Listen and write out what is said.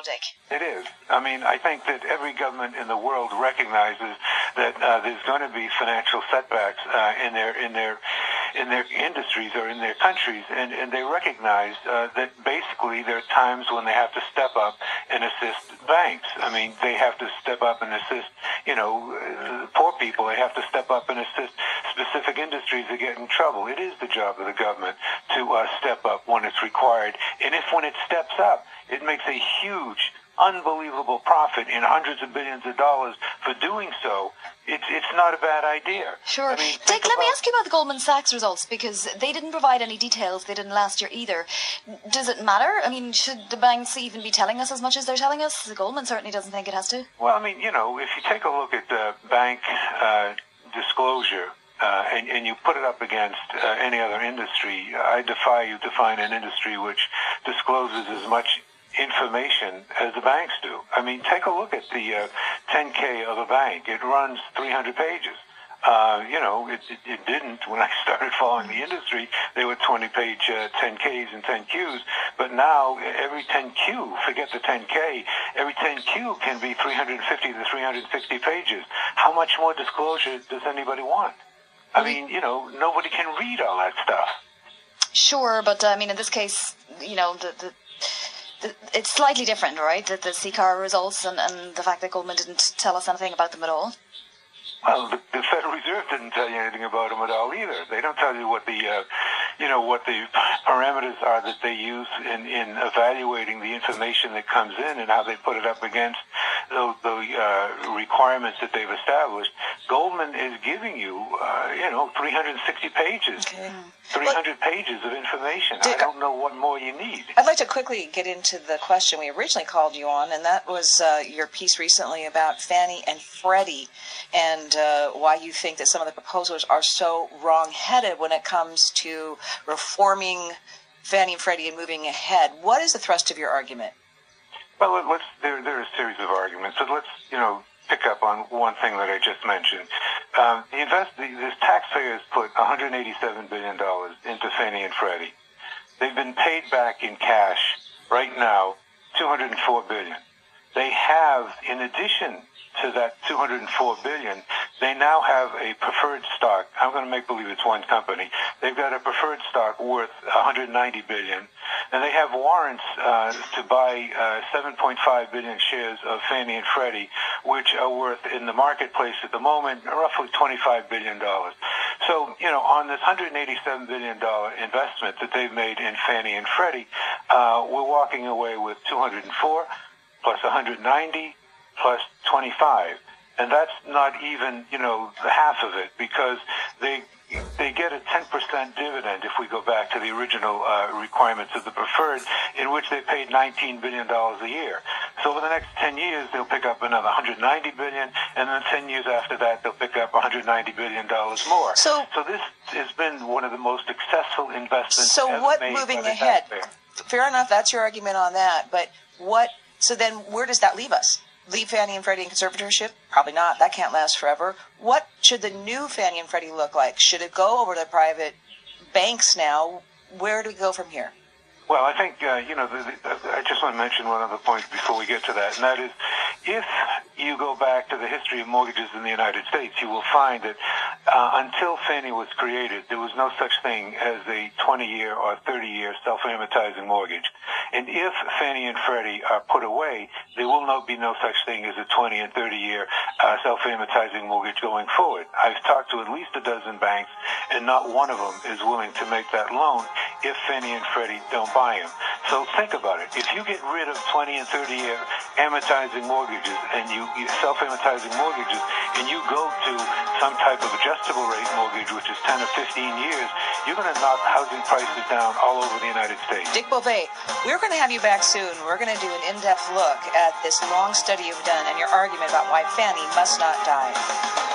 Dick. It is. I mean, I think that every government in the world recognizes that uh, there's going to be financial setbacks uh, in their in their in their industries or in their countries, and, and they recognize uh, that basically there are times when they have to step up and assist banks. I mean, they have to step up and assist, you know, uh, poor people. They have to step up and assist specific industries that get in trouble. It is the job of the government to uh, step up when it's required, and if when it steps up, it makes a huge unbelievable profit in hundreds of billions of dollars for doing so, it's it's not a bad idea. Sure. I mean, Dick, let me ask you about the Goldman Sachs results because they didn't provide any details. They didn't last year either. Does it matter? I mean, should the banks even be telling us as much as they're telling us? The Goldman certainly doesn't think it has to. Well, I mean, you know, if you take a look at the bank uh, disclosure. Uh, and, and you put it up against uh, any other industry. I defy you to find an industry which discloses as much information as the banks do. I mean, take a look at the uh, 10K of a bank. It runs 300 pages. Uh, you know, it, it, it didn't when I started following the industry. They were 20 page uh, 10Ks and 10Qs, but now every 10Q, forget the 10K, every 10Q can be 350 to 360 pages. How much more disclosure does anybody want? I mean, you know, nobody can read all that stuff. Sure, but uh, I mean, in this case, you know, the, the it's slightly different, right? The, the CCAR results and, and the fact that Goldman didn't tell us anything about them at all. Well, the, the Federal Reserve didn't tell you anything about them at all either. They don't tell you what the, uh, you know, what the parameters are that they use in, in evaluating the information that comes in and how they put it up against the, the uh, requirements that they've established. Goldman is giving you, uh, you know, 360 pages, okay. 300 pages of information. Dick, I don't know what more you need. I'd like to quickly get into the question we originally called you on, and that was uh, your piece recently about Fannie and Freddie and uh, why you think that some of the proposals are so wrong-headed when it comes to reforming Fannie and Freddie and moving ahead. What is the thrust of your argument? Well, let's, there, there are a series of arguments, but let's, you know, pick up on one thing that I just mentioned. Um, the invest, the, the taxpayers put $187 billion into Fannie and Freddie. They've been paid back in cash right now, 204 billion. They have, in addition to that 204 billion, they now have a preferred stock. I'm going to make believe it's one company. They've got a preferred stock worth 190 billion, and they have warrants uh, to buy uh, 7.5 billion shares of Fannie and Freddie, which are worth in the marketplace at the moment roughly 25 billion dollars. So, you know, on this 187 billion dollar investment that they've made in Fannie and Freddie, uh, we're walking away with 204 plus 190 plus 25. And that's not even, you know, half of it because they they get a 10% dividend if we go back to the original uh, requirements of the preferred, in which they paid $19 billion a year. So over the next 10 years, they'll pick up another 190 billion, and then 10 years after that, they'll pick up $190 billion more. So, so this has been one of the most successful investments. So what moving ahead? Fair enough. That's your argument on that. But what? So then, where does that leave us? leave Fannie and Freddie in conservatorship? Probably not. That can't last forever. What should the new Fannie and Freddie look like? Should it go over to private banks now? Where do we go from here? Well, I think, uh, you know, the, the, I just want to mention one other point before we get to that, and that is if you go back to the history of mortgages in the United States, you will find that uh, until Fannie was created, there was no such thing as a 20-year or 30-year self-amortizing mortgage. And if Fannie and Freddie are put away, there will not be no such thing as a 20 and 30-year uh, self-amortizing mortgage going forward. I've talked to at least a dozen banks, and not one of them is willing to make that loan if Fannie and Freddie don't buy them. So think about it. If you get rid of 20 and 30-year amortizing mortgages, and you, you self-amortizing mortgages and you go to some type of adjustable rate mortgage, which is 10 or 15 years, you're going to knock housing prices down all over the United States. Dick Bove, we're going to have you back soon. We're going to do an in-depth look at this long study you've done and your argument about why Fannie must not die.